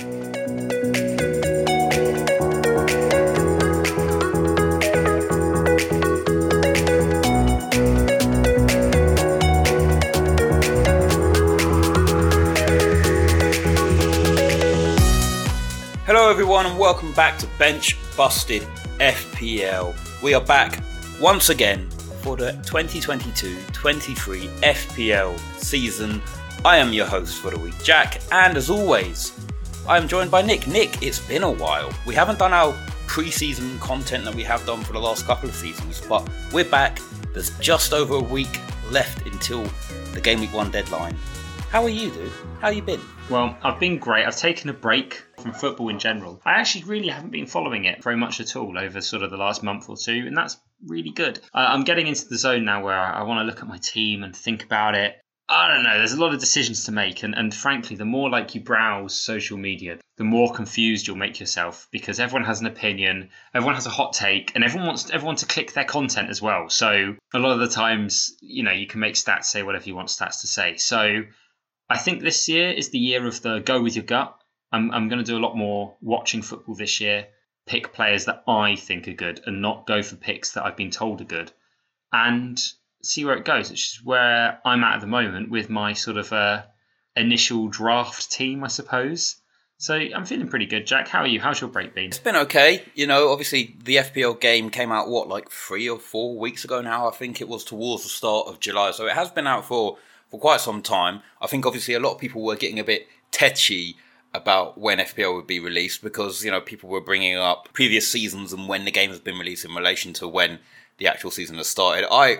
Hello, everyone, and welcome back to Bench Busted FPL. We are back once again for the 2022 23 FPL season. I am your host for the week, Jack, and as always, I am joined by Nick. Nick, it's been a while. We haven't done our pre season content that we have done for the last couple of seasons, but we're back. There's just over a week left until the game week one deadline. How are you, dude? How you been? Well, I've been great. I've taken a break from football in general. I actually really haven't been following it very much at all over sort of the last month or two, and that's really good. Uh, I'm getting into the zone now where I, I want to look at my team and think about it. I don't know. There's a lot of decisions to make, and, and frankly, the more like you browse social media, the more confused you'll make yourself because everyone has an opinion, everyone has a hot take, and everyone wants everyone to click their content as well. So a lot of the times, you know, you can make stats say whatever you want stats to say. So I think this year is the year of the go with your gut. I'm, I'm going to do a lot more watching football this year, pick players that I think are good and not go for picks that I've been told are good, and see where it goes, which is where I'm at at the moment with my sort of uh, initial draft team, I suppose. So I'm feeling pretty good. Jack, how are you? How's your break been? It's been okay. You know, obviously the FPL game came out what like three or four weeks ago now. I think it was towards the start of July, so it has been out for for quite some time. I think obviously a lot of people were getting a bit tetchy about when FPL would be released because you know people were bringing up previous seasons and when the game has been released in relation to when the actual season has started. I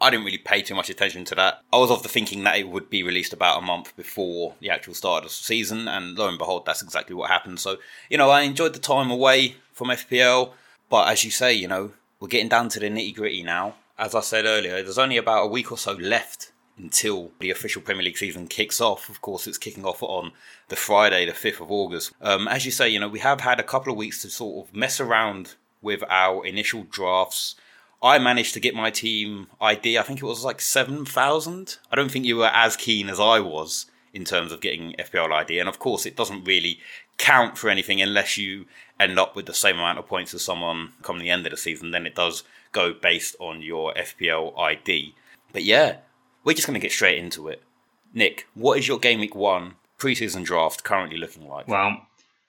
I didn't really pay too much attention to that. I was of the thinking that it would be released about a month before the actual start of the season, and lo and behold, that's exactly what happened. So you know I enjoyed the time away from FPL, but as you say, you know we're getting down to the nitty gritty now. As I said earlier, there's only about a week or so left until the official Premier League season kicks off. Of course, it's kicking off on the Friday, the 5th of August. Um, as you say, you know, we have had a couple of weeks to sort of mess around with our initial drafts. I managed to get my team ID, I think it was like 7,000. I don't think you were as keen as I was in terms of getting FPL ID. And of course, it doesn't really count for anything unless you end up with the same amount of points as someone come the end of the season. Then it does go based on your FPL ID. But yeah, we're just going to get straight into it. Nick, what is your game week one preseason draft currently looking like? Well,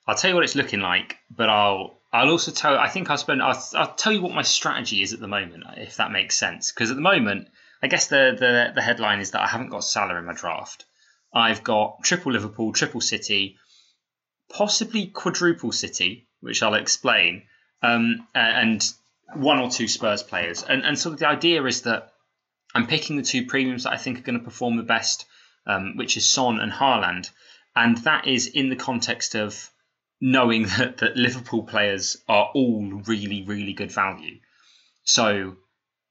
I'll tell you what it's looking like, but I'll I'll also tell. I think I'll spend. I'll, I'll tell you what my strategy is at the moment, if that makes sense. Because at the moment, I guess the, the the headline is that I haven't got Salah in my draft. I've got triple Liverpool, triple City, possibly quadruple City, which I'll explain, um, and one or two Spurs players. And and sort of the idea is that I'm picking the two premiums that I think are going to perform the best, um, which is Son and Haaland. And that is in the context of knowing that, that Liverpool players are all really, really good value. So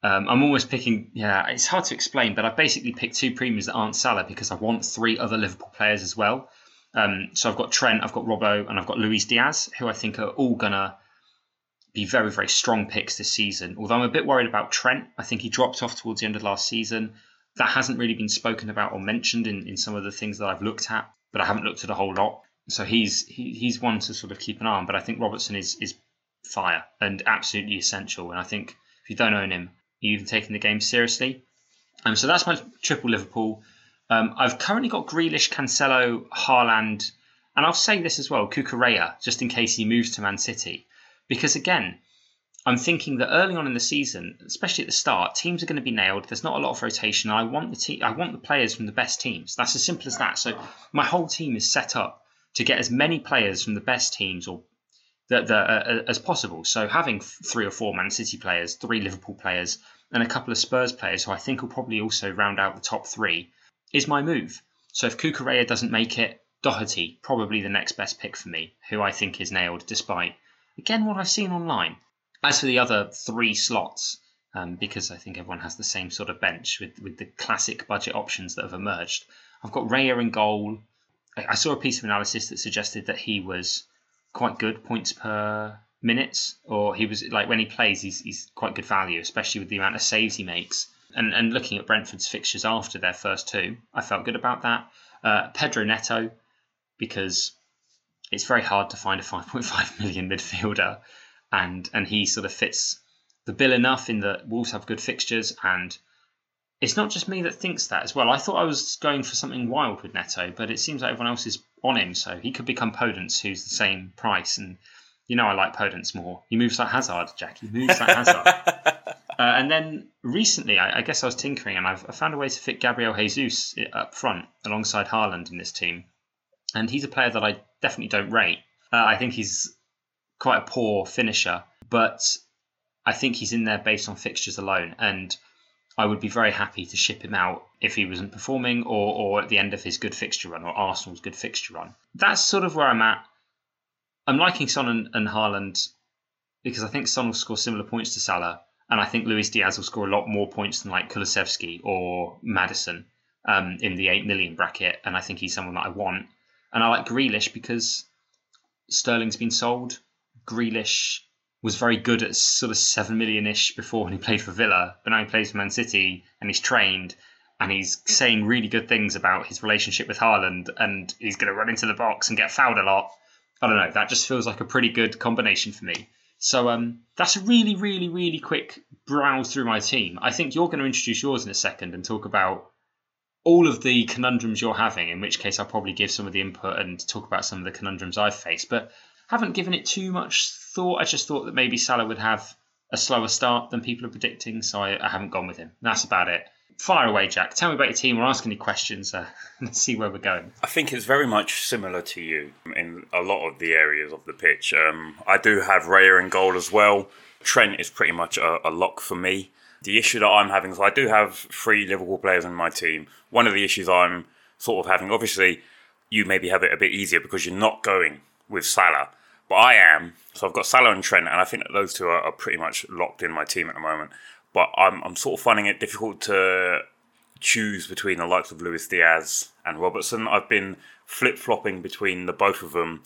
um, I'm almost picking, yeah, it's hard to explain, but I basically picked two premiums that aren't Salah because I want three other Liverpool players as well. Um, so I've got Trent, I've got Robbo, and I've got Luis Diaz, who I think are all going to be very, very strong picks this season. Although I'm a bit worried about Trent. I think he dropped off towards the end of last season. That hasn't really been spoken about or mentioned in, in some of the things that I've looked at, but I haven't looked at a whole lot. So he's he, he's one to sort of keep an eye on. But I think Robertson is is fire and absolutely essential. And I think if you don't own him, you're even taking the game seriously. Um, so that's my triple Liverpool. Um, I've currently got Grealish, Cancelo, Haaland, and I'll say this as well, Cucurella, just in case he moves to Man City. Because again, I'm thinking that early on in the season, especially at the start, teams are going to be nailed. There's not a lot of rotation. I want the te- I want the players from the best teams. That's as simple as that. So my whole team is set up to get as many players from the best teams or the, the, uh, as possible. So having three or four Man City players, three Liverpool players, and a couple of Spurs players, who I think will probably also round out the top three, is my move. So if Cucurella doesn't make it, Doherty probably the next best pick for me, who I think is nailed despite Again, what I've seen online. As for the other three slots, um, because I think everyone has the same sort of bench with, with the classic budget options that have emerged, I've got Raya in goal. I, saw a piece of analysis that suggested that he was quite good points per minutes, or he was like when he plays, he's, he's quite good value, especially with the amount of saves he makes. And, and looking at Brentford's fixtures after their first two, I felt good about that. Uh, Pedro Neto, because it's very hard to find a 5.5 million midfielder, and and he sort of fits the bill enough in that Wolves have good fixtures, and it's not just me that thinks that as well. I thought I was going for something wild with Neto, but it seems like everyone else is on him, so he could become Podence, who's the same price, and you know I like Podence more. He moves like Hazard, Jack. He moves like Hazard. Uh, and then recently, I, I, guess I was tinkering, and I've I found a way to fit Gabriel Jesus up front alongside Haaland in this team, and he's a player that I definitely don't rate. Uh, I think he's quite a poor finisher, but I think he's in there based on fixtures alone, and I would be very happy to ship him out if he wasn't performing or, or at the end of his good fixture run or Arsenal's good fixture run. That's sort of where I'm at. I'm liking Son and, and Haaland because I think Son will score similar points to Salah, and I think Luis Diaz will score a lot more points than like Kulusevski or Maddison um, in the 8 million bracket, and I think he's someone that I want. And I like Grealish because Sterling's been sold. Grealish was very good at sort of seven million ish before when he played for Villa, but now he plays for Man City and he's trained and he's saying really good things about his relationship with Haaland and he's going to run into the box and get fouled a lot. I don't know. That just feels like a pretty good combination for me. So um, that's a really, really, really quick browse through my team. I think you're going to introduce yours in a second and talk about all of the conundrums you're having, in which case I'll probably give some of the input and talk about some of the conundrums I've faced. But haven't given it too much thought. I just thought that maybe Salah would have a slower start than people are predicting, so I, I haven't gone with him. That's about it. Fire away, Jack. Tell me about your team or ask any questions. Uh, let's see where we're going. I think it's very much similar to you in a lot of the areas of the pitch. Um, I do have Raya in goal as well. Trent is pretty much a, a lock for me. The issue that I'm having is I do have three Liverpool players in my team. One of the issues I'm sort of having, obviously, you maybe have it a bit easier because you're not going with Salah. But I am. So I've got Salah and Trent, and I think that those two are, are pretty much locked in my team at the moment. But I'm, I'm sort of finding it difficult to choose between the likes of Luis Diaz and Robertson. I've been flip flopping between the both of them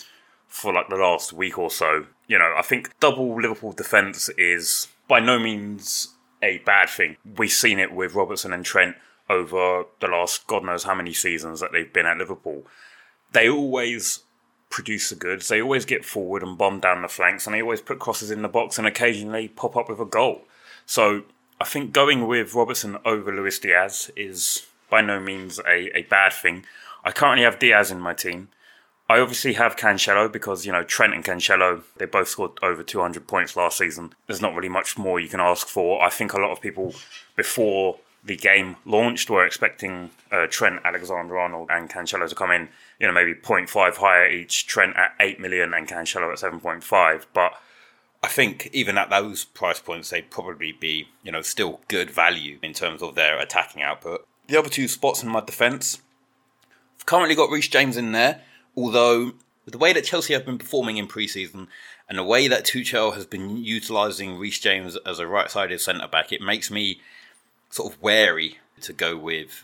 for like the last week or so. You know, I think double Liverpool defence is by no means a bad thing. We've seen it with Robertson and Trent over the last God knows how many seasons that they've been at Liverpool. They always produce the goods. They always get forward and bomb down the flanks, and they always put crosses in the box and occasionally pop up with a goal. So I think going with Robertson over Luis Diaz is by no means a, a bad thing. I currently have Diaz in my team. I obviously have Cancelo because, you know, Trent and Cancelo, they both scored over 200 points last season. There's not really much more you can ask for. I think a lot of people before the game launched we're expecting uh, Trent, Alexander Arnold, and Cancelo to come in, you know, maybe 0.5 higher each, Trent at 8 million and Cancelo at 7.5. But I think even at those price points, they'd probably be, you know, still good value in terms of their attacking output. The other two spots in my defence, I've currently got Reece James in there. Although the way that Chelsea have been performing in pre-season and the way that Tuchel has been utilising Reece James as a right-sided centre back, it makes me sort of wary to go with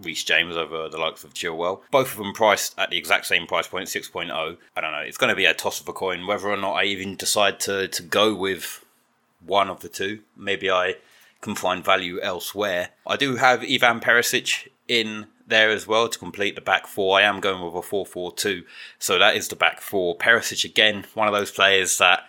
Reece James over the likes of Chilwell. Both of them priced at the exact same price point, 6.0. I don't know. It's going to be a toss of a coin whether or not I even decide to, to go with one of the two. Maybe I can find value elsewhere. I do have Ivan Perisic in there as well to complete the back four. I am going with a 4 4 2. So that is the back four. Perisic, again, one of those players that,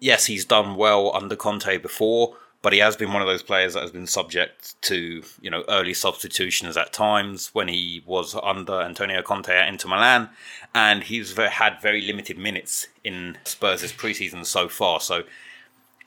yes, he's done well under Conte before, but he has been one of those players that has been subject to, you know, early substitutions at times when he was under Antonio Conte at Inter Milan. And he's had very limited minutes in Spurs' preseason so far. So,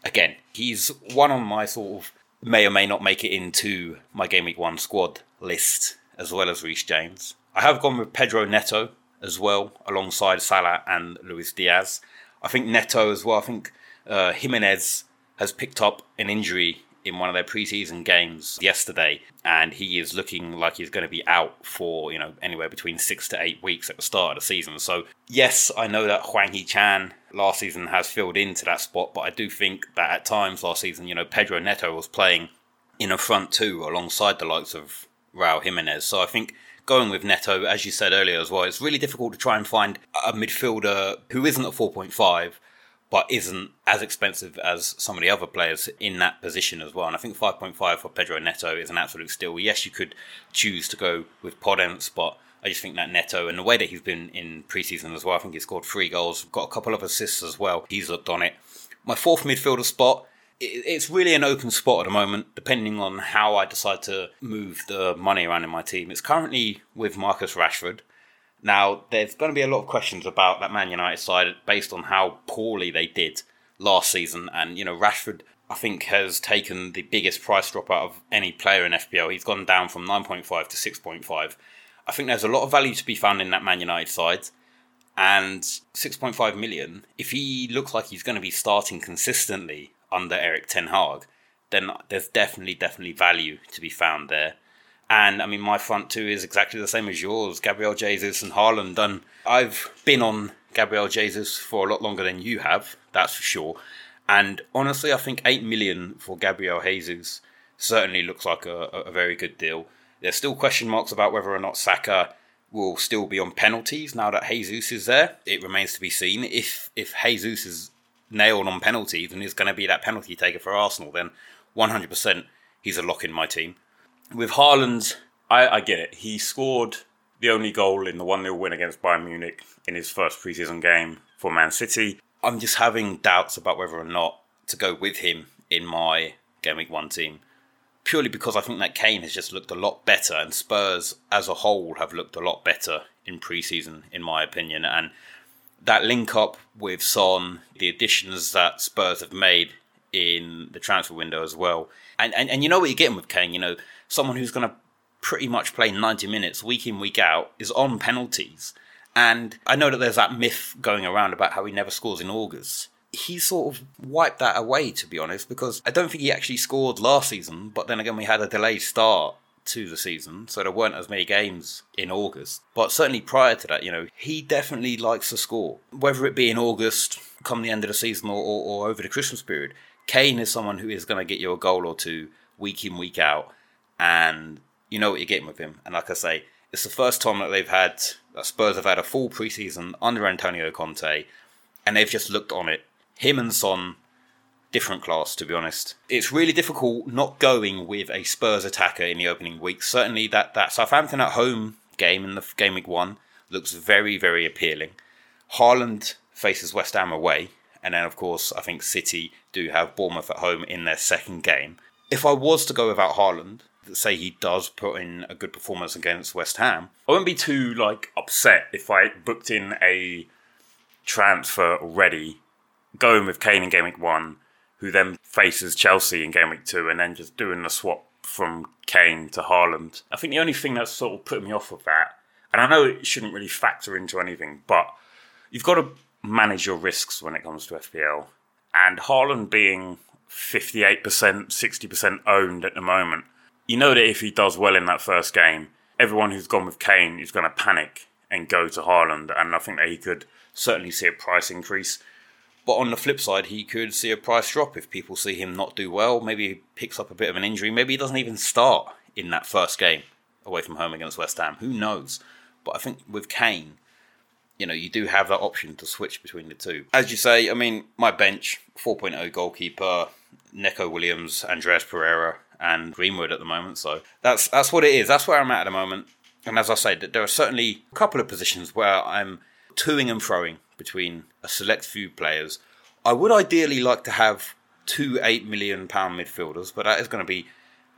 again, he's one on my sort of may or may not make it into my game week one squad list as well as Reece James. I have gone with Pedro Neto as well, alongside Salah and Luis Diaz. I think Neto as well. I think uh, Jimenez has picked up an injury in one of their preseason games yesterday, and he is looking like he's going to be out for you know anywhere between six to eight weeks at the start of the season. So yes, I know that Hwang Hee-chan last season has filled into that spot, but I do think that at times last season, you know, Pedro Neto was playing in a front two alongside the likes of Raul Jimenez. So I think going with Neto, as you said earlier as well, it's really difficult to try and find a midfielder who isn't a 4.5 but isn't as expensive as some of the other players in that position as well. And I think 5.5 for Pedro Neto is an absolute steal. Yes, you could choose to go with Podence, but I just think that Neto and the way that he's been in preseason as well, I think he scored three goals, got a couple of assists as well. He's looked on it. My fourth midfielder spot, it's really an open spot at the moment, depending on how I decide to move the money around in my team. It's currently with Marcus Rashford. Now, there's going to be a lot of questions about that Man United side based on how poorly they did last season. And, you know, Rashford, I think, has taken the biggest price drop out of any player in FPL. He's gone down from 9.5 to 6.5. I think there's a lot of value to be found in that Man United side. And 6.5 million, if he looks like he's going to be starting consistently under Erik Ten Hag, then there's definitely, definitely value to be found there. And I mean, my front two is exactly the same as yours Gabriel Jesus and Haaland. And I've been on Gabriel Jesus for a lot longer than you have, that's for sure. And honestly, I think 8 million for Gabriel Jesus certainly looks like a, a very good deal. There's still question marks about whether or not Saka will still be on penalties now that Jesus is there. It remains to be seen. If if Jesus is nailed on penalties and is going to be that penalty taker for Arsenal, then 100% he's a lock in my team. With Haaland, I, I get it. He scored the only goal in the 1 0 win against Bayern Munich in his first preseason game for Man City. I'm just having doubts about whether or not to go with him in my Game Week 1 team. Purely because I think that Kane has just looked a lot better, and Spurs as a whole have looked a lot better in preseason, in my opinion. And that link up with Son, the additions that Spurs have made in the transfer window as well. And, and, and you know what you're getting with Kane, you know, someone who's going to pretty much play 90 minutes week in, week out, is on penalties. And I know that there's that myth going around about how he never scores in August. He sort of wiped that away, to be honest, because I don't think he actually scored last season, but then again, we had a delayed start to the season, so there weren't as many games in August. But certainly prior to that, you know, he definitely likes to score, whether it be in August, come the end of the season, or, or, or over the Christmas period. Kane is someone who is going to get you a goal or two week in, week out, and you know what you're getting with him. And like I say, it's the first time that they've had that Spurs have had a full preseason under Antonio Conte, and they've just looked on it. Him and Son, different class to be honest. It's really difficult not going with a Spurs attacker in the opening week. Certainly that that Southampton at home game in the game week one looks very very appealing. Haaland faces West Ham away, and then of course I think City do have Bournemouth at home in their second game. If I was to go without Haaland, say he does put in a good performance against West Ham, I wouldn't be too like upset if I booked in a transfer already, going with Kane in game week one, who then faces Chelsea in game week two, and then just doing the swap from Kane to Haaland. I think the only thing that's sort of put me off of that, and I know it shouldn't really factor into anything, but you've got to manage your risks when it comes to FPL. And Haaland being 58%, 60% owned at the moment, you know that if he does well in that first game, everyone who's gone with Kane is going to panic and go to Haaland, and I think that he could certainly see a price increase. But on the flip side, he could see a price drop if people see him not do well. Maybe he picks up a bit of an injury. Maybe he doesn't even start in that first game away from home against West Ham. Who knows? But I think with Kane, you know, you do have that option to switch between the two. As you say, I mean, my bench 4.0 goalkeeper, Neco Williams, Andreas Pereira, and Greenwood at the moment. So that's that's what it is. That's where I'm at at the moment. And as I said, there are certainly a couple of positions where I'm toing and froing between a select few players. I would ideally like to have two eight million pound midfielders, but that is going to be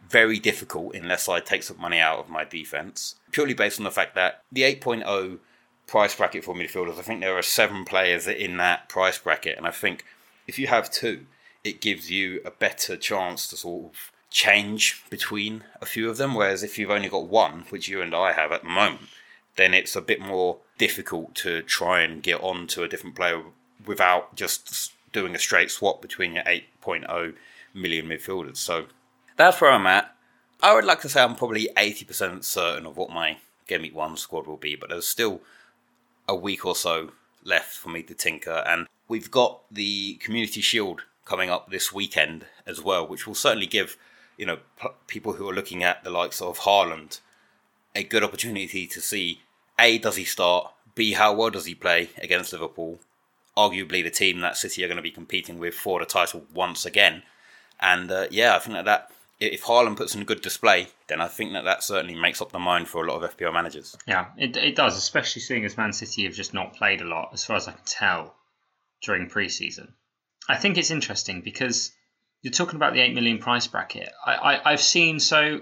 very difficult unless I take some money out of my defense. Purely based on the fact that the 8.0 price bracket for midfielders, I think there are seven players in that price bracket, and I think if you have two, it gives you a better chance to sort of change between a few of them. Whereas if you've only got one, which you and I have at the moment, then it's a bit more difficult to try and get on to a different player without just doing a straight swap between your 8.0 million midfielders. So that's where I'm at. I would like to say I'm probably 80% certain of what my Game Week 1 squad will be, but there's still a week or so left for me to tinker. And we've got the Community Shield coming up this weekend as well, which will certainly give you know p- people who are looking at the likes of Haaland a good opportunity to see a does he start, b how well does he play against Liverpool, arguably the team that City are going to be competing with for the title once again, and uh, yeah, I think that that if Haaland puts in a good display, then I think that that certainly makes up the mind for a lot of FPL managers. Yeah, it, it does, especially seeing as Man City have just not played a lot, as far as I can tell, during pre-season. I think it's interesting because you're talking about the 8 million price bracket. I, I, I've seen, so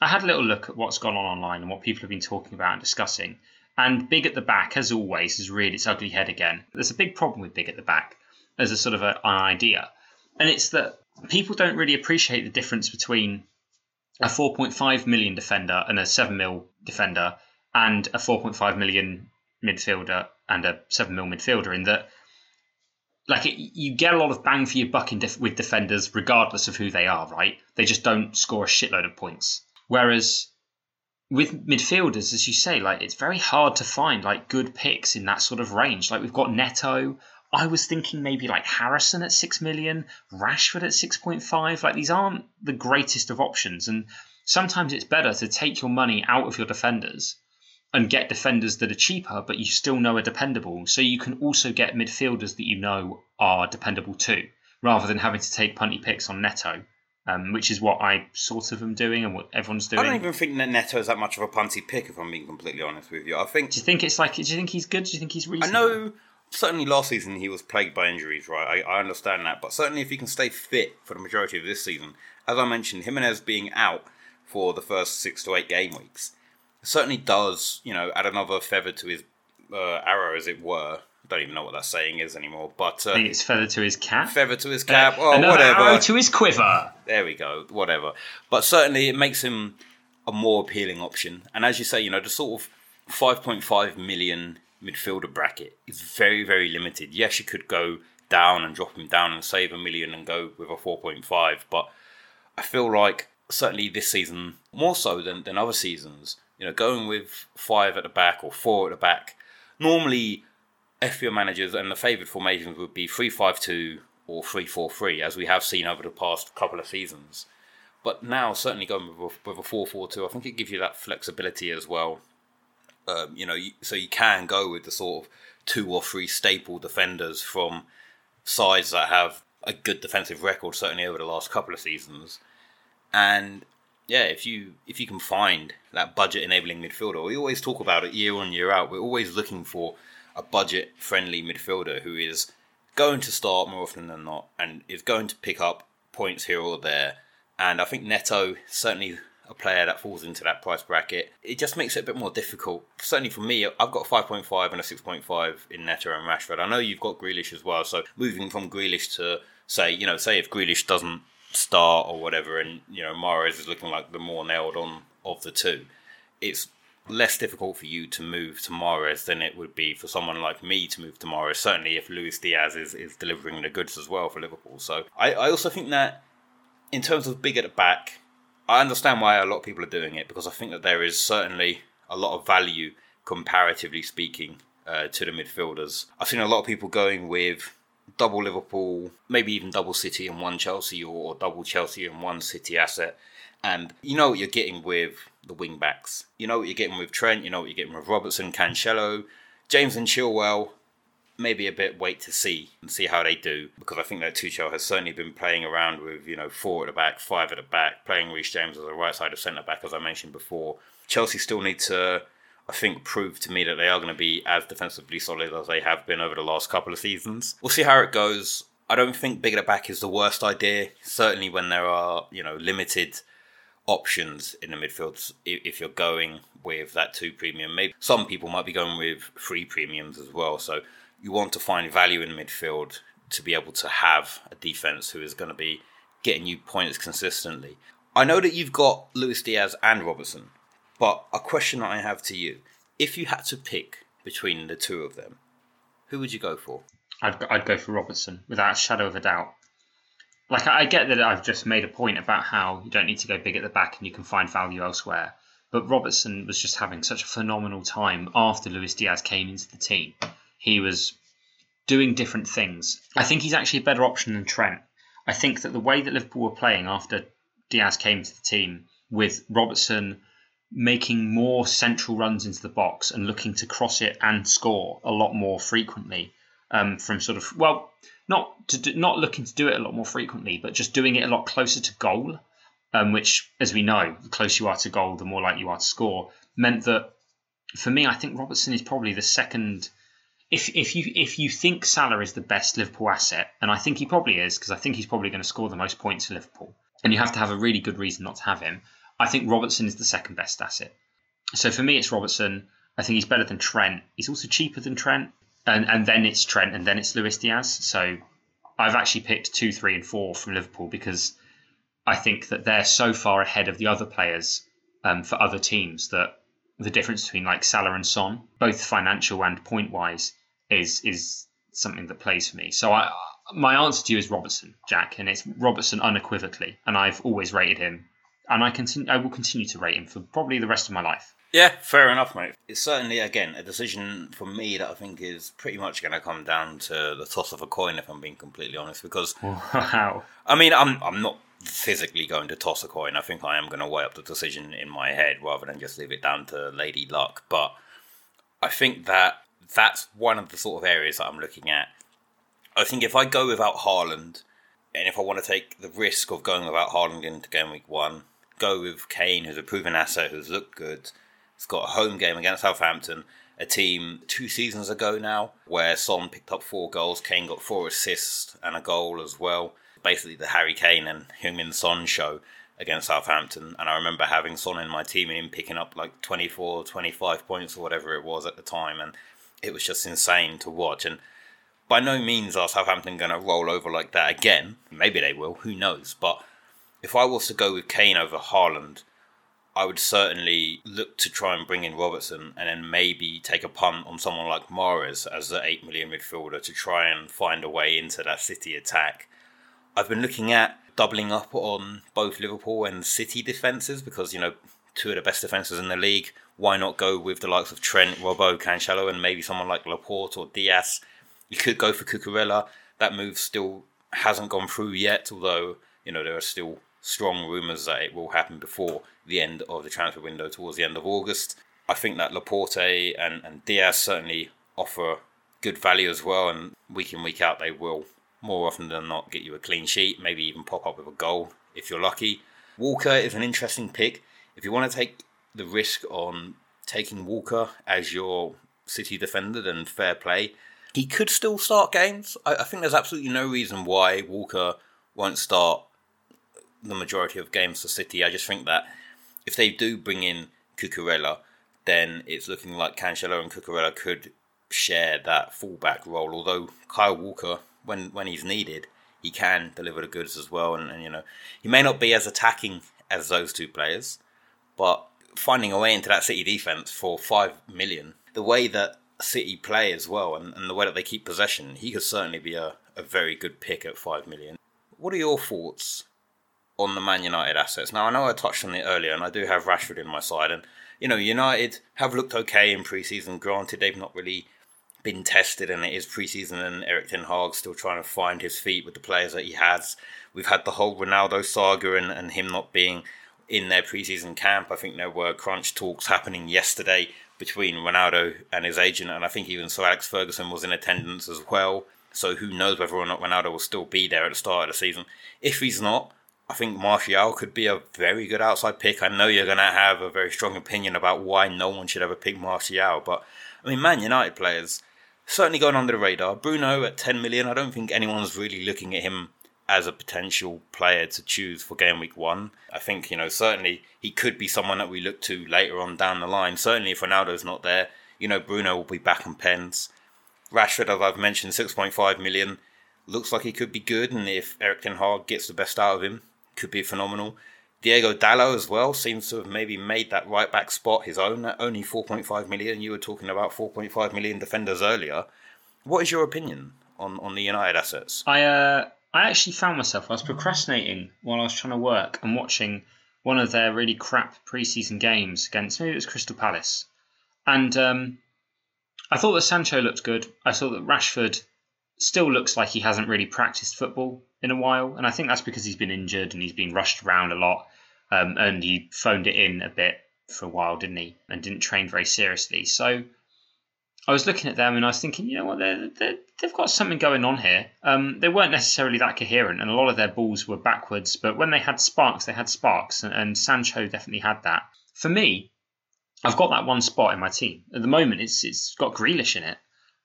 I had a little look at what's gone on online and what people have been talking about and discussing. And Big at the Back, as always, has reared its ugly head again. There's a big problem with Big at the Back as a sort of a, an idea. And it's that people don't really appreciate the difference between a 4.5 million defender and a 7 mil defender and a 4.5 million midfielder and a 7 mil midfielder in that like it, you get a lot of bang for your buck in def- with defenders regardless of who they are right? They just don't score a shitload of points. Whereas with midfielders as you say like it's very hard to find like good picks in that sort of range. Like we've got Neto. I was thinking maybe like Harrison at six million, Rashford at six point five. Like these aren't the greatest of options, and sometimes it's better to take your money out of your defenders and get defenders that are cheaper, but you still know are dependable. So you can also get midfielders that you know are dependable too, rather than having to take punty picks on Neto. Um, which is what I sort of am doing and what everyone's doing. I don't even think that Neto is that much of a punty pick, if I'm being completely honest with you. I think. Do you think it's like? Do you think he's good? Do you think he's reasonable? I know certainly last season he was plagued by injuries, right? I, I understand that, but certainly if he can stay fit for the majority of this season, as I mentioned, Jimenez being out for the first six to eight game weeks certainly does, you know, add another feather to his uh, arrow, as it were. I don't even know what that saying is anymore, but uh, I think it's feather to his cap. feather to his cap, Uh, or another whatever. arrow to his quiver. There we go, whatever. But certainly it makes him a more appealing option. And as you say, you know, the sort of 5.5 million midfielder bracket is very, very limited. Yes, you could go down and drop him down and save a million and go with a 4.5, but I feel like certainly this season, more so than, than other seasons, you know, going with five at the back or four at the back, normally FPL managers and the favoured formations would be 3-5-2 or 3-4-3, as we have seen over the past couple of seasons. But now, certainly going with a, with a 4-4-2, I think it gives you that flexibility as well. Um, you know, so you can go with the sort of two or three staple defenders from sides that have a good defensive record, certainly over the last couple of seasons. And yeah, if you if you can find that budget enabling midfielder, we always talk about it year on year out. We're always looking for a budget friendly midfielder who is going to start more often than not and is going to pick up points here or there. And I think Neto certainly a player that falls into that price bracket. It just makes it a bit more difficult. Certainly for me, I've got a 5.5 and a 6.5 in Neto and Rashford. I know you've got Grealish as well. So moving from Grealish to say, you know, say if Grealish doesn't start or whatever, and you know Mahrez is looking like the more nailed on of the two, it's less difficult for you to move to Mahrez than it would be for someone like me to move to Mahrez. Certainly, if Luis Diaz is, is delivering the goods as well for Liverpool. So I, I also think that in terms of big at the back, I understand why a lot of people are doing it because I think that there is certainly a lot of value comparatively speaking uh, to the midfielders. I've seen a lot of people going with double Liverpool, maybe even double City and one Chelsea, or, or double Chelsea and one City asset. And you know what you're getting with the wing backs. You know what you're getting with Trent. You know what you're getting with Robertson, Cancelo, James and Chilwell. Maybe a bit wait to see and see how they do because I think that Tuchel has certainly been playing around with you know four at the back, five at the back, playing Reece James as a right side of centre back as I mentioned before. Chelsea still need to I think prove to me that they are going to be as defensively solid as they have been over the last couple of seasons. We'll see how it goes. I don't think bigger back is the worst idea. Certainly when there are you know limited options in the midfield. If you're going with that two premium, maybe some people might be going with three premiums as well. So you want to find value in midfield to be able to have a defense who is going to be getting you points consistently. I know that you've got Luis Diaz and Robertson, but a question that I have to you: if you had to pick between the two of them, who would you go for? I'd, I'd go for Robertson without a shadow of a doubt. Like I get that I've just made a point about how you don't need to go big at the back and you can find value elsewhere. But Robertson was just having such a phenomenal time after Luis Diaz came into the team. He was doing different things. I think he's actually a better option than Trent. I think that the way that Liverpool were playing after Diaz came to the team, with Robertson making more central runs into the box and looking to cross it and score a lot more frequently, um, from sort of well, not to do, not looking to do it a lot more frequently, but just doing it a lot closer to goal. um, which, as we know, the closer you are to goal, the more likely you are to score, meant that for me, I think Robertson is probably the second. If, if you if you think Salah is the best Liverpool asset, and I think he probably is, because I think he's probably going to score the most points for Liverpool, and you have to have a really good reason not to have him. I think Robertson is the second best asset. So for me, it's Robertson. I think he's better than Trent. He's also cheaper than Trent, and and then it's Trent, and then it's Luis Diaz. So I've actually picked two, three, and four from Liverpool because I think that they're so far ahead of the other players um, for other teams that the difference between like Salah and Son, both financial and point wise, is is something that plays for me. So I my answer to you is Robertson, Jack, and it's Robertson unequivocally, and I've always rated him, and I continue I will continue to rate him for probably the rest of my life. Yeah, fair enough, mate. It's certainly, again, a decision for me that I think is pretty much going to come down to the toss of a coin, if I'm being completely honest. Because, wow. I mean, I'm, I'm not physically going to toss a coin. I think I am going to weigh up the decision in my head rather than just leave it down to Lady Luck. But I think that that's one of the sort of areas that I'm looking at. I think if I go without Haaland, and if I want to take the risk of going without Haaland into game week one, go with Kane, who's a proven asset, who's looked good. He's got a home game against Southampton, a team two seasons ago now, where Son picked up four goals, Kane got four assists and a goal as well basically the Harry Kane and Heung-min Son show against Southampton. And I remember having Son in my team and him picking up like 24, 25 points or whatever it was at the time. And it was just insane to watch. And by no means are Southampton going to roll over like that again. Maybe they will, who knows. But if I was to go with Kane over Haaland, I would certainly look to try and bring in Robertson and then maybe take a punt on someone like Mahrez as the 8 million midfielder to try and find a way into that City attack. I've been looking at doubling up on both Liverpool and City defences because, you know, two of the best defences in the league. Why not go with the likes of Trent, Robbo, Cancelo, and maybe someone like Laporte or Diaz? You could go for Cucurella. That move still hasn't gone through yet, although, you know, there are still strong rumours that it will happen before the end of the transfer window towards the end of August. I think that Laporte and, and Diaz certainly offer good value as well, and week in, week out, they will more often than not get you a clean sheet, maybe even pop up with a goal if you're lucky. Walker is an interesting pick. If you want to take the risk on taking Walker as your City defender, then fair play. He could still start games. I, I think there's absolutely no reason why Walker won't start the majority of games for City. I just think that if they do bring in Cucurella, then it's looking like Cancelo and Cucurella could share that fullback role. Although Kyle Walker when when he's needed, he can deliver the goods as well. And, and you know, he may not be as attacking as those two players, but finding a way into that City defense for five million, the way that City play as well, and, and the way that they keep possession, he could certainly be a, a very good pick at five million. What are your thoughts on the Man United assets? Now I know I touched on it earlier, and I do have Rashford in my side, and you know United have looked okay in pre-season. Granted, they've not really been tested and it is preseason and Erik Ten Hag still trying to find his feet with the players that he has. We've had the whole Ronaldo saga and, and him not being in their preseason camp. I think there were crunch talks happening yesterday between Ronaldo and his agent, and I think even Sir Alex Ferguson was in attendance as well. So who knows whether or not Ronaldo will still be there at the start of the season. If he's not, I think Martial could be a very good outside pick. I know you're going to have a very strong opinion about why no one should ever pick Martial, but I mean, Man United players, certainly going under the radar. Bruno at 10 million, I don't think anyone's really looking at him as a potential player to choose for game week one. I think, you know, certainly he could be someone that we look to later on down the line. Certainly if Ronaldo's not there, you know, Bruno will be back on pens. Rashford, as I've mentioned, 6.5 million. Looks like he could be good, and if Erik Ten Hag gets the best out of him, could be phenomenal. Diego Dalot as well seems to have maybe made that right back spot his own at only 4.5 million. You were talking about 4.5 million defenders earlier. What is your opinion on, on the United assets? I uh, I actually found myself I was procrastinating while I was trying to work and watching one of their really crap preseason games against maybe it was Crystal Palace, and um, I thought that Sancho looked good. I thought that Rashford still looks like he hasn't really practiced football in a while, and I think that's because he's been injured and he's been rushed around a lot, um, and he phoned it in a bit for a while, didn't he? And didn't train very seriously. So I was looking at them and I was thinking, you know what, they're, they're, they've got something going on here. Um, they weren't necessarily that coherent, and a lot of their balls were backwards. But when they had sparks, they had sparks, and, and Sancho definitely had that. For me, I've got that one spot in my team at the moment. It's it's got Grealish in it,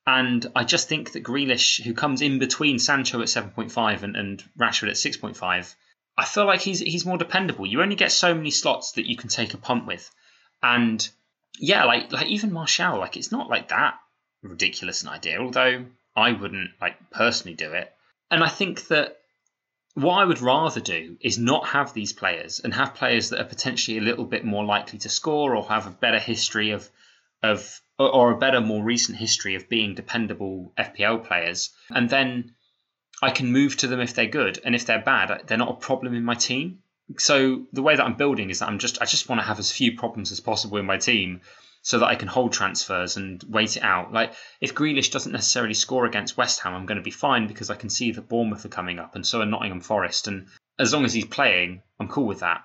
and I just think that Grealish, who comes in between Sancho at seven point five and, and Rashford at six point five, I feel like he's he's more dependable. You only get so many slots that you can take a punt with, and yeah, like like even Martial, like it's not like that ridiculous an idea. Although I wouldn't like personally do it, and I think that what I would rather do is not have these players and have players that are potentially a little bit more likely to score or have a better history of of or a better, more recent history of being dependable FPL players, and then I can move to them if they're good, and if they're bad, they're not a problem in my team. So the way that I'm building is that I'm just I just want to have as few problems as possible in my team, so that I can hold transfers and wait it out. Like if Grealish doesn't necessarily score against West Ham, I'm going to be fine because I can see that Bournemouth are coming up, and so are Nottingham Forest, and as long as he's playing, I'm cool with that.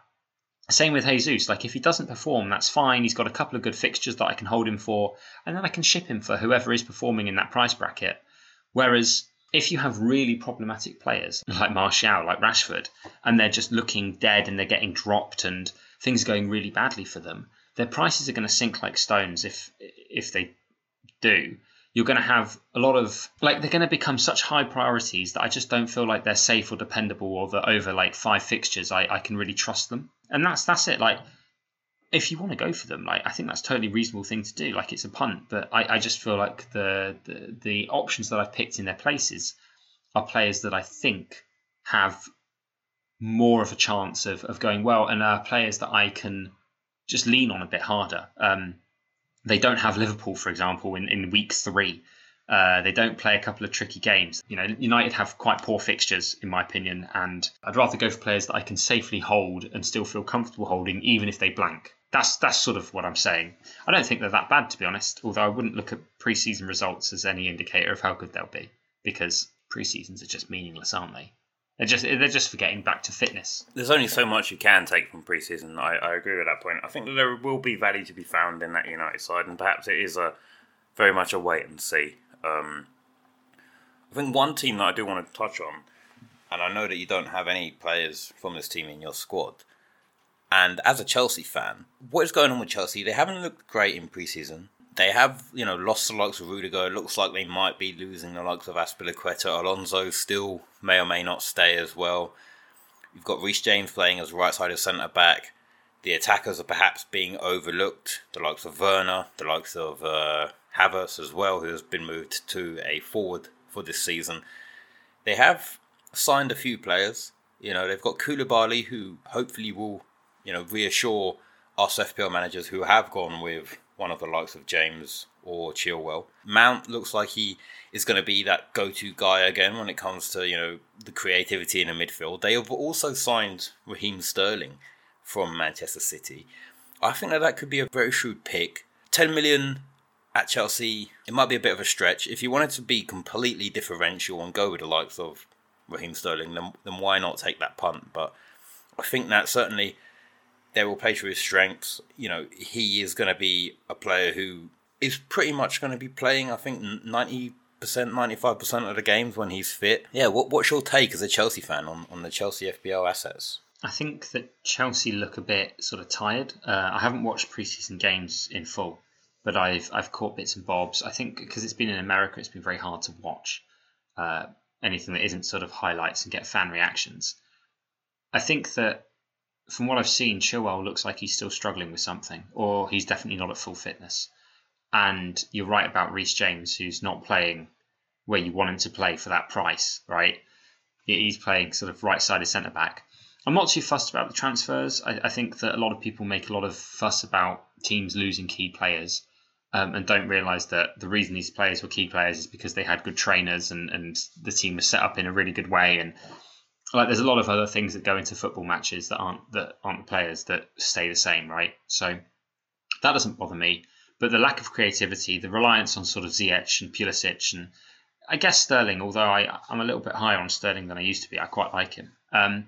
Same with Jesus. Like if he doesn't perform, that's fine. He's got a couple of good fixtures that I can hold him for, and then I can ship him for whoever is performing in that price bracket. Whereas if you have really problematic players like Martial, like Rashford, and they're just looking dead and they're getting dropped and things are going really badly for them, their prices are going to sink like stones if if they do. You're going to have a lot of like they're going to become such high priorities that I just don't feel like they're safe or dependable or that over like five fixtures I, I can really trust them. And that's that's it. Like if you want to go for them, like I think that's totally reasonable thing to do. Like it's a punt, but I, I just feel like the, the the options that I've picked in their places are players that I think have more of a chance of, of going well and are players that I can just lean on a bit harder. Um, they don't have Liverpool, for example, in, in week three. Uh, they don't play a couple of tricky games. You know, United have quite poor fixtures, in my opinion, and I'd rather go for players that I can safely hold and still feel comfortable holding, even if they blank. That's that's sort of what I'm saying. I don't think they're that bad, to be honest. Although I wouldn't look at preseason results as any indicator of how good they'll be, because preseasons are just meaningless, aren't they? They're just they're just for getting back to fitness. There's only so much you can take from preseason. I, I agree with that point. I think that there will be value to be found in that United side, and perhaps it is a very much a wait and see. Um, I think one team that I do want to touch on, and I know that you don't have any players from this team in your squad. And as a Chelsea fan, what is going on with Chelsea? They haven't looked great in preseason. They have, you know, lost the likes of Rudiger. It looks like they might be losing the likes of Azpilicueta. Alonso still may or may not stay as well. You've got Reece James playing as right-sided centre back. The attackers are perhaps being overlooked. The likes of Werner, the likes of uh, Havertz as well, who has been moved to a forward for this season. They have signed a few players. You know, they've got Koulibaly, who hopefully will, you know, reassure us FPL managers who have gone with one of the likes of James or Chilwell. Mount looks like he is going to be that go-to guy again when it comes to you know the creativity in the midfield. They have also signed Raheem Sterling from Manchester City. I think that that could be a very shrewd pick. Ten million at Chelsea, it might be a bit of a stretch. If you wanted to be completely differential and go with the likes of Raheem Sterling, then then why not take that punt? But I think that certainly they will play to his strengths. You know, he is going to be a player who is pretty much going to be playing, I think, 90%, 95% of the games when he's fit. Yeah, what, what's your take as a Chelsea fan on, on the Chelsea FPL assets? I think that Chelsea look a bit sort of tired. Uh, I haven't watched preseason games in full, but I've I've caught bits and bobs. I think because it's been in America, it's been very hard to watch uh, anything that isn't sort of highlights and get fan reactions. I think that from what I've seen, Chilwell looks like he's still struggling with something, or he's definitely not at full fitness. And you're right about Reece James, who's not playing where you want him to play for that price, right? He's playing sort of right sided centre back. I'm not too fussed about the transfers. I, I, think that a lot of people make a lot of fuss about teams losing key players um, and don't realise that the reason these players were key players is because they had good trainers and, and the team was set up in a really good way and like there's a lot of other things that go into football matches that aren't that aren't players that stay the same, right? So that doesn't bother me. But the lack of creativity, the reliance on sort of Ziyech and Pulisic, and I guess Sterling, although I, I'm a little bit higher on Sterling than I used to be, I quite like him. Um,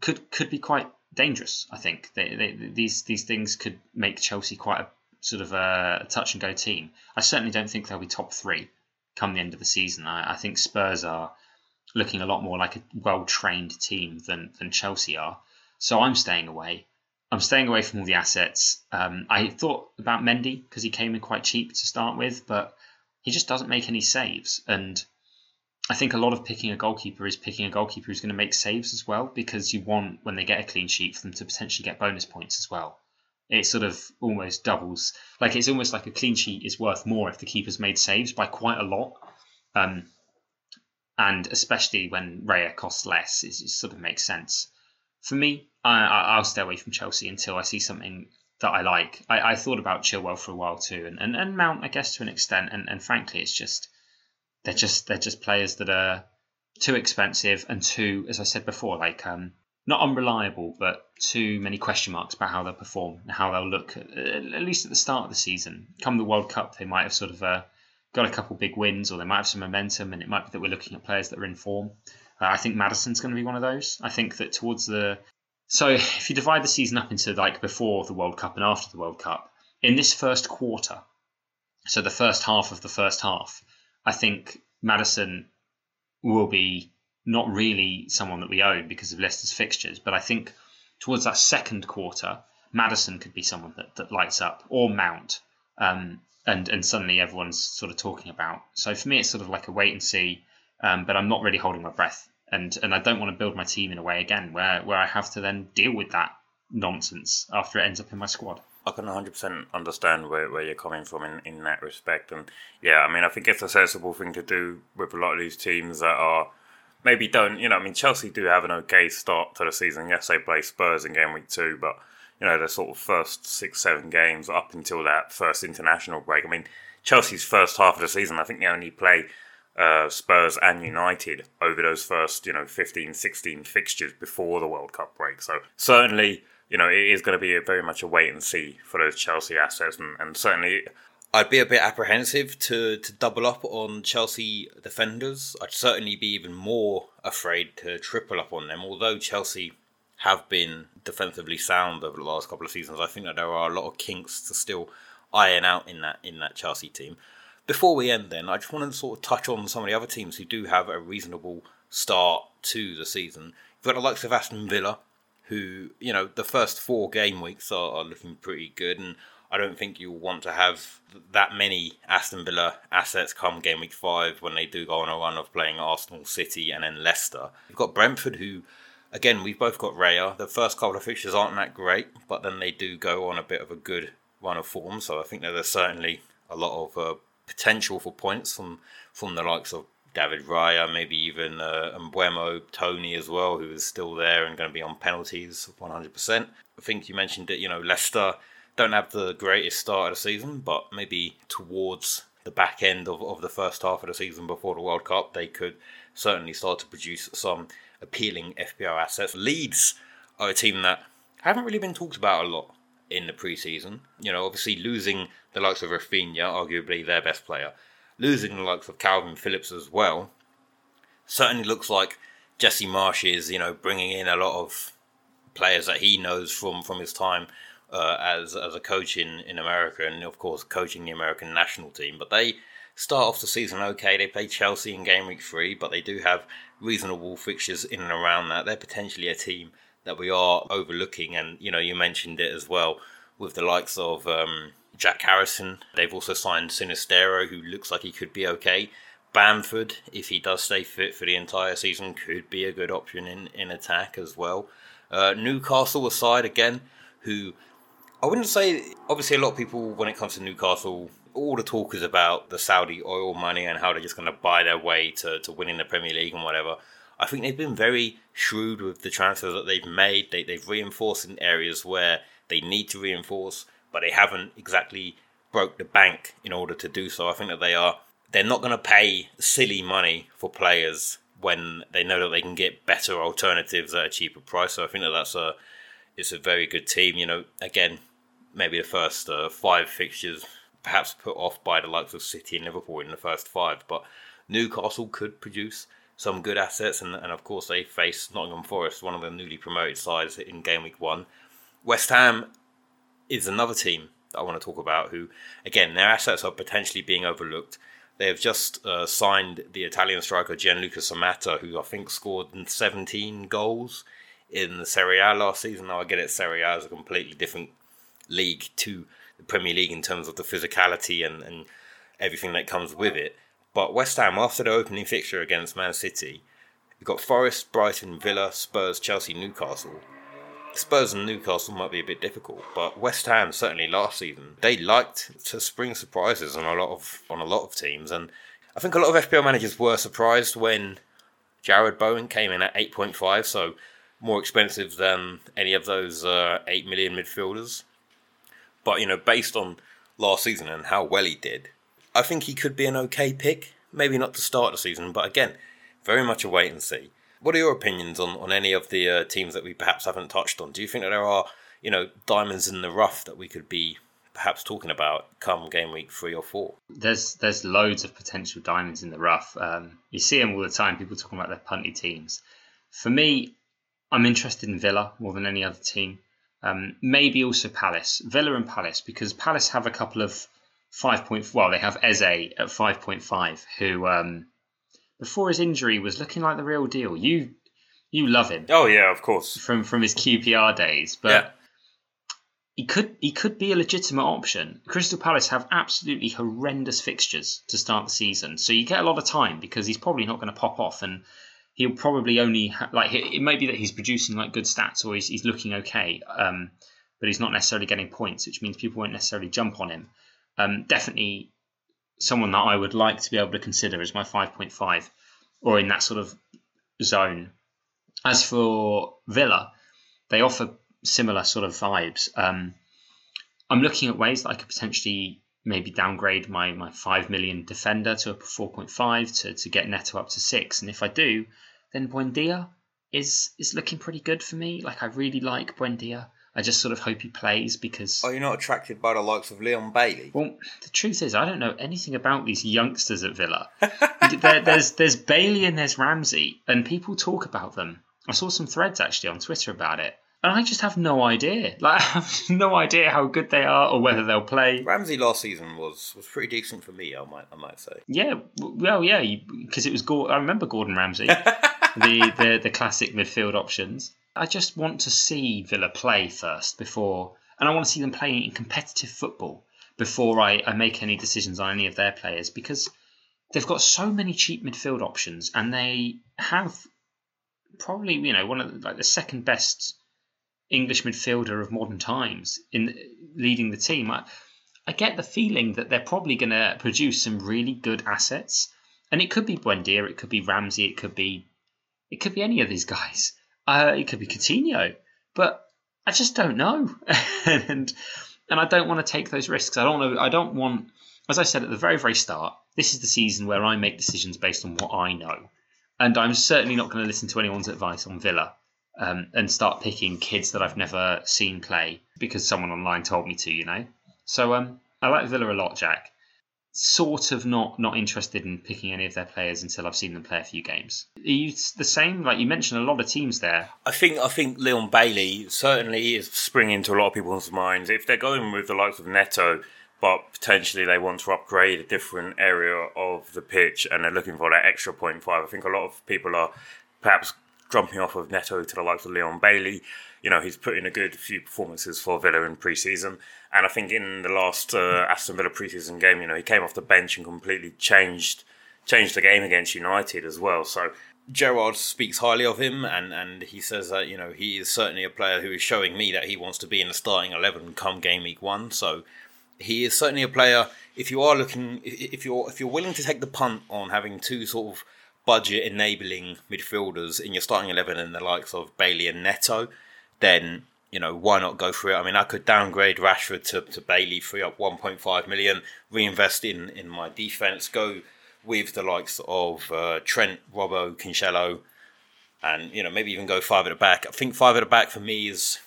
could could be quite dangerous. I think they, they, these these things could make Chelsea quite a sort of a touch and go team. I certainly don't think they'll be top three come the end of the season. I, I think Spurs are looking a lot more like a well trained team than than Chelsea are. So I'm staying away. I'm staying away from all the assets. Um, I thought about Mendy because he came in quite cheap to start with, but he just doesn't make any saves. And I think a lot of picking a goalkeeper is picking a goalkeeper who's going to make saves as well, because you want when they get a clean sheet for them to potentially get bonus points as well. It sort of almost doubles, like it's almost like a clean sheet is worth more if the keeper's made saves by quite a lot. Um, and especially when Raya costs less, it, it, sort of makes sense. For me, I, will stay away from Chelsea until I see something that I like. I, I, thought about Chilwell for a while too, and, and, and Mount, I guess, to an extent. And, and frankly, it's just they're just they're just players that are too expensive and too, as I said before, like um, not unreliable, but too many question marks about how they'll perform and how they'll look. At, least at the start of the season, come the World Cup, they might have sort of uh, got a couple big wins, or they might have some momentum, and it might be that we're looking at players that are in form. Uh, I think Maddison's going to be one of those. I think that towards the so if you divide the season up into like before the World Cup and after the World Cup, in this first quarter, so the first half of the first half, I think Maddison will be not really someone that we own because of Leicester's fixtures, but I think towards that second quarter, Maddison could be someone that, that lights up, or Mount, um, and and suddenly everyone's sort of talking about. So for me, it's sort of like a wait and see, um, but I'm not really holding my breath, and and I don't want to build my team in a way again where where I have to then deal with that nonsense after it ends up in my squad. I can 100% understand where, where you're coming from in, in that respect. And yeah, I mean, I think it's a sensible thing to do with a lot of these teams that are maybe don't, you know, I mean, Chelsea do have an okay start to the season. Yes, they play Spurs in game week two, but, you know, the sort of first six, seven games up until that first international break. I mean, Chelsea's first half of the season, I think they only play uh, Spurs and United over those first, you know, 15, 16 fixtures before the World Cup break. So certainly you know, it is going to be very much a wait and see for those Chelsea assets, and, and certainly. I'd be a bit apprehensive to, to double up on Chelsea defenders. I'd certainly be even more afraid to triple up on them. Although Chelsea have been defensively sound over the last couple of seasons, I think that there are a lot of kinks to still iron out in that in that Chelsea team. Before we end, then, I just want to sort of touch on some of the other teams who do have a reasonable start to the season. You've got the likes of Aston Villa, who, you know, the first four game weeks are, are looking pretty good. And I don't think you'll want to have that many Aston Villa assets come game week five when they do go on a run of playing Arsenal, City, and then Leicester. You've got Brentford, who, again, we've both got Raya. The first couple of fixtures aren't that great, but then they do go on a bit of a good run of form. So I think that there's certainly a lot of uh, potential for points from from the likes of David Raya, maybe even uh, Mbeumo, Toney as well, who is still there and going to be on penalties 100%. I think you mentioned that, you know, Leicester don't have the greatest start of the season, but maybe towards the back end of, of the first half of the season before the World Cup, they could certainly start to produce some appealing FPL assets. Leeds are a team that haven't really been talked about a lot in the preseason. You know, obviously losing the likes of Raphinha, arguably their best player, losing the likes of Calvin Phillips as well, certainly looks like Jesse Marsch is, you know, bringing in a lot of players that he knows from, from his time uh, as as a coach in, in America and, of course, coaching the American national team. But they start off the season okay. They play Chelsea in game week three, but they do have reasonable fixtures in and around that. They're potentially a team that we are overlooking. And, you know, you mentioned it as well with the likes of. Um, Jack Harrison. They've also signed Sinisterra, who looks like he could be okay. Bamford, if he does stay fit for the entire season, could be a good option in, in attack as well. Uh, Newcastle aside again, who I wouldn't say, obviously, a lot of people, when it comes to Newcastle, all the talk is about the Saudi oil money and how they're just going to buy their way to, to winning the Premier League and whatever. I think they've been very shrewd with the transfers that they've made. They, they've reinforced in areas where they need to reinforce but they haven't exactly broke the bank in order to do so. I think that they are they're not going to pay silly money for players when they know that they can get better alternatives at a cheaper price. So I think that that's a it's a very good team. You know, again, maybe the first uh, five fixtures perhaps put off by the likes of City and Liverpool in the first five, but Newcastle could produce some good assets, and, and of course they face Nottingham Forest, one of the newly promoted sides in game week one. West Ham is another team that I want to talk about. Who, again, their assets are potentially being overlooked. They have just uh, signed the Italian striker Gianluca Scamacca, who I think scored 17 goals in the Serie A last season. Now I get it, Serie A is a completely different league to Premier League in terms of the physicality and, and everything that comes with it. But West Ham, after the opening fixture against Man City, you've got Forest, Brighton, Villa, Spurs, Chelsea, Newcastle. Spurs and Newcastle might be a bit difficult, but West Ham certainly last season they liked to spring surprises on a lot of on a lot of teams, and I think a lot of FPL managers were surprised when Jarrod Bowen came in at eight point five, so more expensive than any of those uh, eight million midfielders. But you know, based on last season and how well he did, I think he could be an okay pick. Maybe not to start the season, but again, very much a wait and see. What are your opinions on, on any of the uh, teams that we perhaps haven't touched on? Do you think that there are, you know, diamonds in the rough that we could be perhaps talking about come game week three or four? There's there's loads of potential diamonds in the rough. Um, you see them all the time. People talking about their punty teams. For me, I'm interested in Villa more than any other team. Um, maybe also Palace, Villa and Palace, because Palace have a couple of five point. Well, they have Eze at five point five, who um, before his injury was looking like the real deal. You you love him. Oh yeah, of course. From from his QPR days, but yeah. he could he could be a legitimate option. Crystal Palace have absolutely horrendous fixtures to start the season, so you get a lot of time because he's probably not going to pop off and. He'll probably only ha- like it may be that he's producing like good stats or he's, he's looking okay, um, but he's not necessarily getting points, which means people won't necessarily jump on him um, definitely someone that I would like to be able to consider as my 5.5 or in that sort of zone. As for Villa, they offer similar sort of vibes. Um, I'm looking at ways that I could potentially maybe downgrade my, my 5 million defender to a 4.5 to, to get Neto up to 6. And if I do, then Buendia is is looking pretty good for me. Like I really like Buendia. I just sort of hope he plays because. Are you not attracted by the likes of Leon Bailey? Well, the truth is, I don't know anything about these youngsters at Villa. there, there's there's Bailey and there's Ramsey, and people talk about them. I saw some threads actually on Twitter about it, and I just have no idea. Like, I have no idea how good they are or whether they'll play. Ramsey last season was was pretty decent for me. I might I might say. Yeah, well, yeah, because it was. I remember Gordon Ramsay, the, the the classic midfield options. I just want to see Villa play first before, and I want to see them playing in competitive football before I, I make any decisions on any of their players because they've got so many cheap midfield options and they have probably you know one of the, like the second best English midfielder of modern times in leading the team. I, I get the feeling that they're probably going to produce some really good assets, and it could be Buendia, it could be Ramsey, it could be it could be any of these guys. Uh, it could be Coutinho, but I just don't know, and and I don't want to take those risks. I don't to. I don't want, as I said at the very very start, this is the season where I make decisions based on what I know, and I'm certainly not going to listen to anyone's advice on Villa. Um, and start picking kids that I've never seen play because someone online told me to, you know. So um, I like Villa a lot, Jack sort of not not interested in picking any of their players until I've seen them play a few games. Are you the same? Like you mentioned, a lot of teams there. I think I think Leon Bailey certainly is springing to a lot of people's minds. If they're going with the likes of Neto, but potentially they want to upgrade a different area of the pitch and they're looking for that extra point five, I think a lot of people are perhaps jumping off of Neto to the likes of Leon Bailey. You know, he's put in a good few performances for Villa in pre-season. And I think in the last uh, Aston Villa preseason game, you know, he came off the bench and completely changed changed the game against United as well. So Gerard speaks highly of him, and, and he says that you know he is certainly a player who is showing me that he wants to be in the starting eleven come game week one. So he is certainly a player. If you are looking, if you're if you're willing to take the punt on having two sort of budget enabling midfielders in your starting eleven and the likes of Bailey and Neto, then you know, why not go for it? I mean, I could downgrade Rashford to, to Bailey, free up 1.5 million, reinvest in, in my defence, go with the likes of uh, Trent, Robbo, Cancelo, and, you know, maybe even go five at the back. I think five at the back for me is,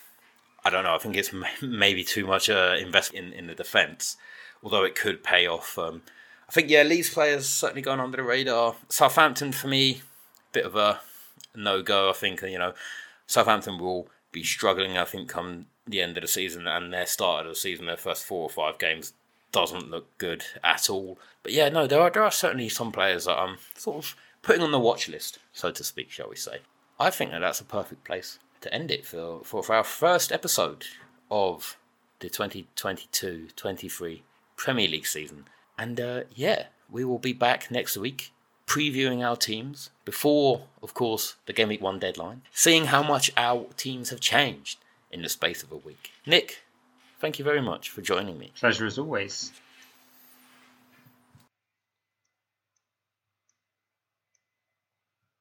I don't know, I think it's maybe too much uh, invest in, in the defence, although it could pay off. Um, I think, yeah, Leeds players certainly going under the radar. Southampton, for me, bit of a no go. I think, you know, Southampton will be struggling. I think come the end of the season and their start of the season, their first four or five games doesn't look good at all. But yeah, no, there are there are certainly some players that I'm sort of putting on the watch list, so to speak, shall we say. I think that that's a perfect place to end it for, for, for our first episode of the 2022-23 Premier League season. And uh, yeah, we will be back next week previewing our teams before, of course, the Game Week 1 deadline, seeing how much our teams have changed in the space of a week. Nick, thank you very much for joining me. Pleasure as always.